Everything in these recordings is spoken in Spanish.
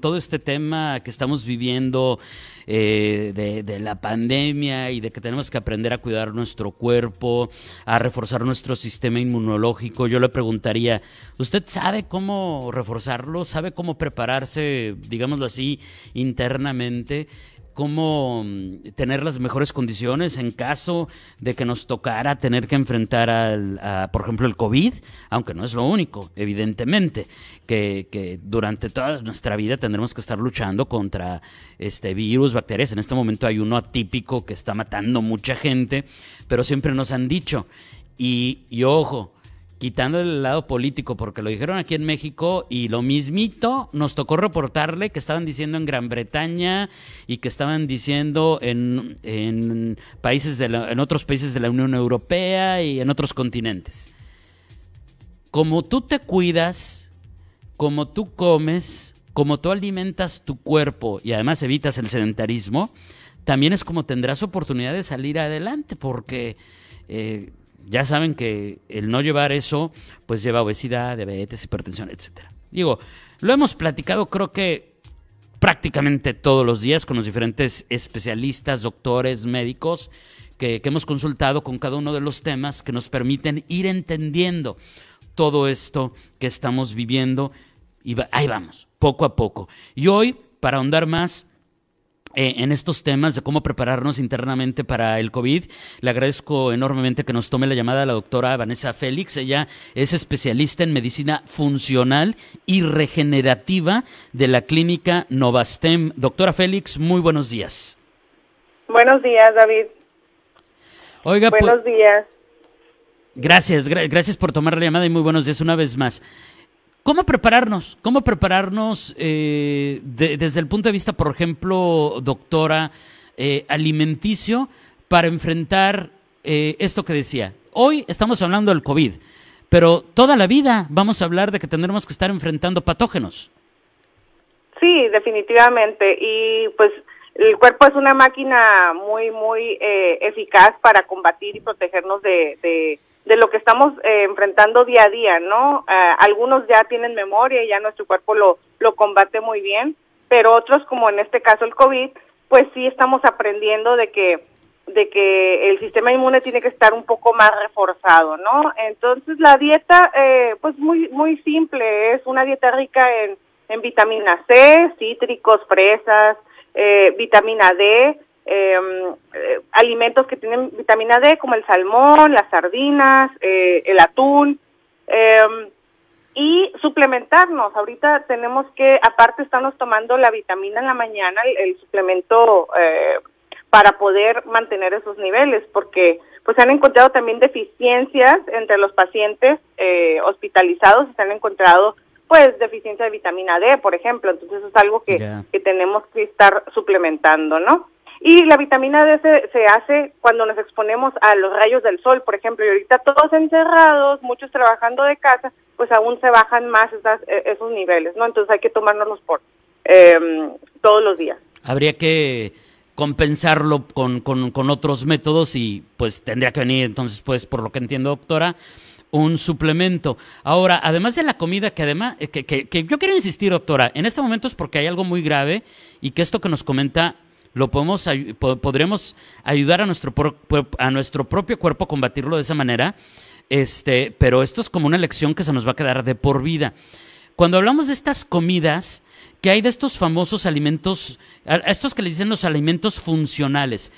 todo este tema que estamos viviendo eh, de, la pandemia y de que tenemos que aprender a cuidar nuestro cuerpo, a reforzar nuestro sistema inmunológico, yo le preguntaría, ¿usted sabe cómo reforzarlo? ¿Sabe cómo prepararse, digámoslo así, internamente? Cómo mm, tener las mejores condiciones en caso de que nos tocara tener que enfrentar al, a, por ejemplo, el COVID, aunque no es lo único, evidentemente, que, que, durante toda nuestra vida tendremos que estar luchando contra este virus, bacterias. En este momento hay uno atípico que está matando mucha gente, pero siempre nos han dicho, y, y ojo, quitando el lado político, porque lo dijeron aquí en México y lo mismito nos tocó reportarle que estaban diciendo en Gran Bretaña y que estaban diciendo en, en países de en otros países de la Unión Europea y en otros continentes. Como tú te cuidas, como tú comes, como tú alimentas tu cuerpo y además evitas el sedentarismo, también es como tendrás oportunidad de salir adelante, porque eh, ya saben que el no llevar eso, pues lleva obesidad, diabetes, hipertensión, etcétera. Digo, lo hemos platicado creo que prácticamente todos los días con los diferentes especialistas, doctores, médicos, que, que hemos consultado con cada uno de los temas que nos permiten ir entendiendo todo esto que estamos viviendo. Y ahí vamos, poco a poco. Y hoy, para ahondar más, eh, en estos temas de cómo prepararnos internamente para el COVID. Le agradezco enormemente que nos tome la llamada la doctora Vanessa Félix. Ella es especialista en medicina funcional y regenerativa de la clínica Novastem. Doctora Félix, muy buenos días. Buenos días, David. Oiga, buenos días. Gracias, gracias por tomar la llamada y muy buenos días una vez más. ¿Cómo prepararnos? ¿Cómo prepararnos eh, desde el punto de vista, por ejemplo, doctora, eh, alimenticio, para enfrentar eh, esto que decía? Hoy estamos hablando del COVID, pero toda la vida vamos a hablar de que tendremos que estar enfrentando patógenos. Sí, definitivamente. Y pues el cuerpo es una máquina muy, muy eficaz para combatir y protegernos de de lo que estamos eh, enfrentando día a día, ¿no? Eh, algunos ya tienen memoria y ya nuestro cuerpo lo, lo combate muy bien, pero otros, como en este caso el COVID, pues sí estamos aprendiendo de que de que el sistema inmune tiene que estar un poco más reforzado, ¿no? Entonces la dieta, eh, pues muy muy simple, es una dieta rica en, en vitamina C, cítricos, fresas, vitamina D, Em, eh, alimentos que tienen vitamina D como el salmón, las sardinas, eh, el atún eh, y suplementarnos. Ahorita tenemos que, aparte estamos tomando la vitamina en la mañana, el, suplemento eh, para poder mantener esos niveles, porque pues se han encontrado también deficiencias entre los pacientes eh, hospitalizados, se han encontrado pues deficiencia de vitamina D, por ejemplo, entonces eso es algo que, que tenemos que estar suplementando, ¿no? Y la vitamina D se, hace cuando nos exponemos a los rayos del sol, por ejemplo, y ahorita todos encerrados, muchos trabajando de casa, pues aún se bajan más e, esos niveles, ¿no? Entonces hay que tomárnoslos por em, todos los días. Habría que compensarlo con, con, otros métodos y pues tendría que venir entonces, pues, por lo que entiendo, doctora, un suplemento. Ahora, además de la comida, que además, que, que, que, yo quiero insistir, doctora, en este momento es porque hay algo muy grave y que esto que nos comenta lo podemos podremos ayudar a nuestro a nuestro propio cuerpo a combatirlo de esa manera este pero esto es como una lección que se nos va a quedar de por vida. Cuando hablamos de estas comidas que hay de estos famosos alimentos a estos que le dicen los alimentos funcionales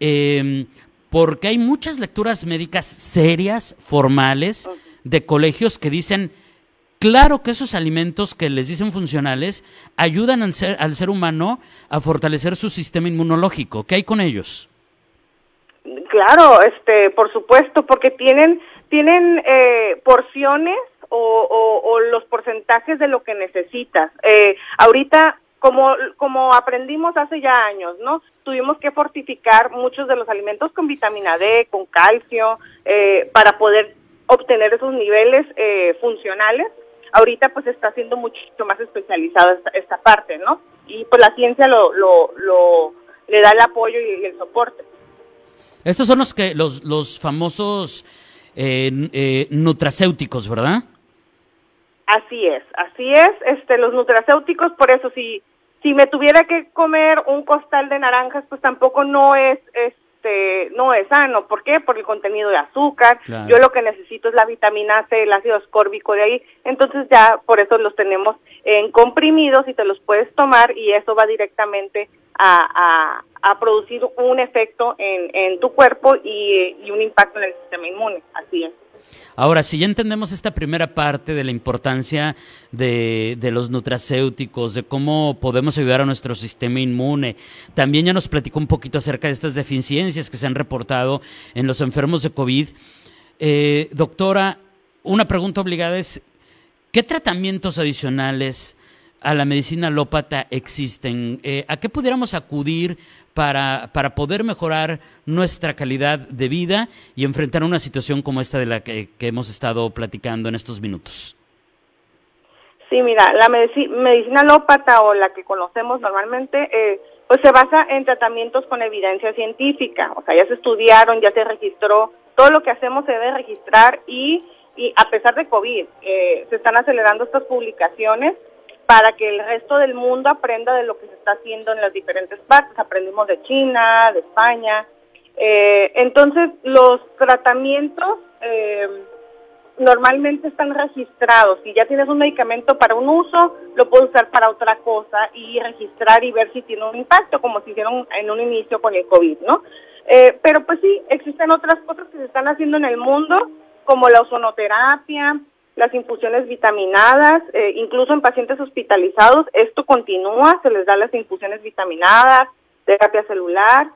em, porque hay muchas lecturas médicas serias formales de colegios que dicen Claro que esos alimentos que les dicen funcionales ayudan al ser, al ser humano a fortalecer su sistema inmunológico. ¿Qué hay con ellos? Claro, este, por supuesto, porque tienen, tienen eh, porciones o, los porcentajes de lo que necesitas. Eh, ahorita, como, como aprendimos hace ya años, ¿no? Tuvimos que fortificar muchos de los alimentos con vitamina D, con calcio, eh, para poder obtener esos niveles funcionales ahorita pues está siendo mucho más especializada esta, parte, ¿no? y pues la ciencia lo, lo, lo le da el apoyo y el soporte. Estos son los que los, los famosos eh, eh, nutracéuticos, ¿verdad? Así es, así es. Este, los nutracéuticos, por eso si si me tuviera que comer un costal de naranjas, pues tampoco no es este no es sano. ¿Por qué? Por el contenido de azúcar. Yo lo que necesito es la vitamina C, el ácido ascórbico de ahí. Entonces ya por eso los tenemos en comprimidos y te los puedes tomar y eso va directamente a, a, producir un efecto en, en tu cuerpo y, y un impacto en el sistema inmune. Así es. Ahora, si ya entendemos esta primera parte de la importancia de, de, los nutracéuticos, de cómo podemos ayudar a nuestro sistema inmune, también ya nos platicó un poquito acerca de estas deficiencias que se han reportado en los enfermos de COVID. Eh, doctora, una pregunta obligada es, ¿qué tratamientos adicionales a la medicina alópata existen? Eh, ¿A qué pudiéramos acudir para, para poder mejorar nuestra calidad de vida y enfrentar una situación como esta de la que, hemos estado platicando en estos minutos? Sí, mira, la medicina alópata o la que conocemos normalmente, eh, pues se basa en tratamientos con evidencia científica, o sea, ya se estudiaron, ya se registró, todo lo que hacemos se debe registrar y, y a pesar de COVID, eh, se están acelerando estas publicaciones para que el resto del mundo aprenda de lo que se está haciendo en las diferentes partes. Aprendimos de China, de España. Eh, entonces, los tratamientos eh, normalmente están registrados. Si ya tienes un medicamento para un uso, lo puedes usar para otra cosa y registrar y ver si tiene un impacto, como se hicieron en un inicio con el COVID, ¿no? Eh, pero pues sí, existen otras cosas que se están haciendo en el mundo, como la ozonoterapia, las infusiones vitaminadas, eh, incluso en pacientes hospitalizados, esto continúa, se les da las infusiones vitaminadas, terapia celular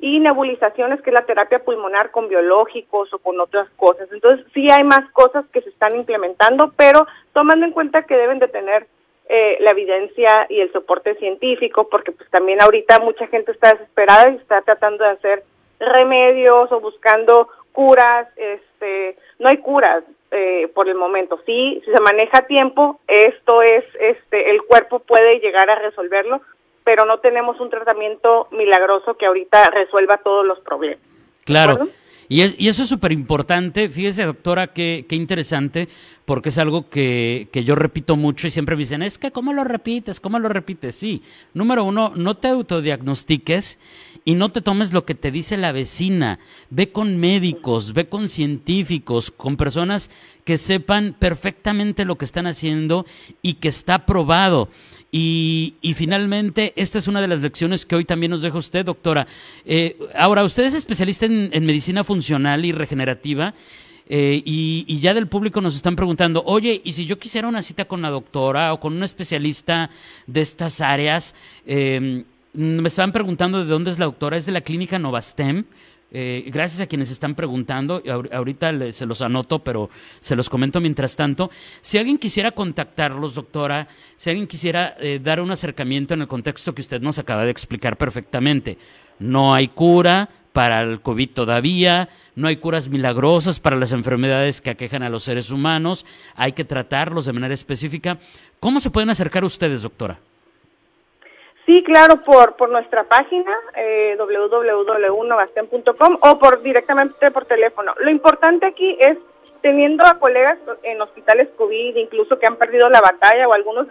y nebulizaciones, que es la terapia pulmonar con biológicos o con otras cosas. Entonces, sí hay más cosas que se están implementando, pero tomando en cuenta que deben de tener eh, la evidencia y el soporte científico, porque pues también ahorita mucha gente está desesperada y está tratando de hacer remedios o buscando curas, este, no hay curas, eh, por el momento. Sí, si se maneja a tiempo, esto es, este, el cuerpo puede llegar a resolverlo, pero no tenemos un tratamiento milagroso que ahorita resuelva todos los problemas. Claro. Y, y, eso es súper importante. Fíjese, doctora, qué, qué interesante, porque es algo que, que, yo repito mucho y siempre me dicen, es que, ¿cómo lo repites? ¿Cómo lo repites? Sí. Número uno, no te autodiagnostiques y no te tomes lo que te dice la vecina. Ve con médicos, ve con científicos, con personas que sepan perfectamente lo que están haciendo y que está probado. Y, finalmente, esta es una de las lecciones que hoy también nos deja usted, doctora. Eh, ahora, usted es especialista en, medicina funcional y regenerativa. Eh, y, ya del público nos están preguntando, oye, y si yo quisiera una cita con la doctora o con un especialista de estas áreas, eh, me estaban preguntando de dónde es la doctora, es de la clínica Novastem. Eh, gracias a quienes están preguntando, ahorita se los anoto, pero se los comento mientras tanto. Si alguien quisiera contactarlos, doctora, si alguien quisiera eh, dar un acercamiento en el contexto que usted nos acaba de explicar perfectamente, no hay cura para el COVID todavía, no hay curas milagrosas para las enfermedades que aquejan a los seres humanos, hay que tratarlos de manera específica. ¿Cómo se pueden acercar ustedes, doctora? Sí, claro, por, por nuestra página eh, o por directamente por teléfono. Lo importante aquí es teniendo a colegas en hospitales COVID, incluso que han perdido la batalla o algunos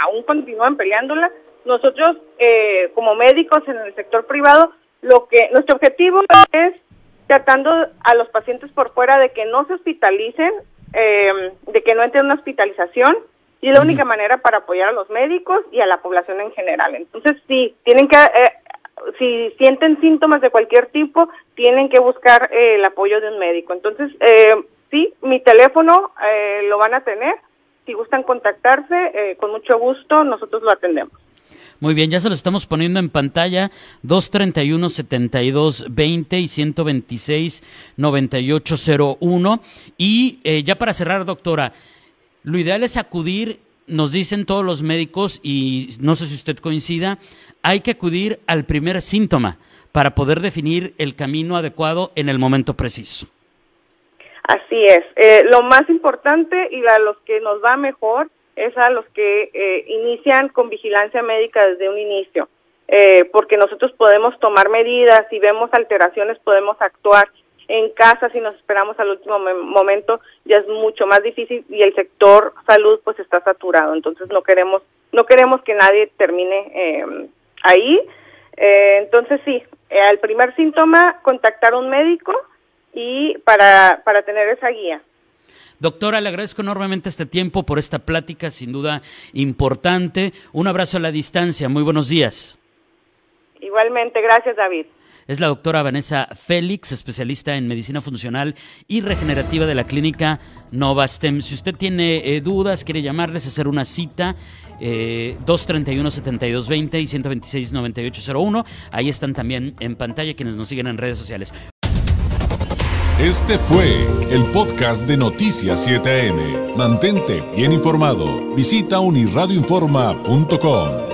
aún continúan peleándola, nosotros eh, como médicos en el sector privado, lo que nuestro objetivo es tratando a los pacientes por fuera de que no se hospitalicen, eh, de que no entren en una hospitalización y es la única manera para apoyar a los médicos y a la población en general. Entonces, sí, tienen que, eh, si sienten síntomas de cualquier tipo, tienen que buscar eh, el apoyo de un médico. Entonces, eh, sí, mi teléfono eh, lo van a tener. Si gustan contactarse, con mucho gusto, nosotros lo atendemos. Muy bien, ya se lo estamos poniendo en pantalla, 231-7220 y 126-9801. Y ya para cerrar, doctora, lo ideal es acudir, nos dicen todos los médicos, y no sé si usted coincida, hay que acudir al primer síntoma para poder definir el camino adecuado en el momento preciso. Así es. Eh, lo más importante y a los que nos va mejor es a los que eh, inician con vigilancia médica desde un inicio, eh, porque nosotros podemos tomar medidas, si vemos alteraciones podemos actuar en casa si nos esperamos al último momento ya es mucho más difícil y el sector salud pues está saturado entonces no queremos no queremos que nadie termine eh, ahí eh, entonces sí al primer síntoma contactar a un médico y para para tener esa guía Doctora, le agradezco enormemente este tiempo por esta plática, sin duda importante. Un abrazo a la distancia. Muy buenos días. Igualmente, gracias David. Es la doctora Vanessa Félix, especialista en medicina funcional y regenerativa de la clínica Novastem. Si usted tiene eh, dudas, quiere llamarles, hacer una cita, eh, 231-7220 y 126-9801. Ahí están también en pantalla quienes nos siguen en redes sociales. Este fue el podcast de Noticias 7am. Mantente bien informado. Visita unirradioinforma.com.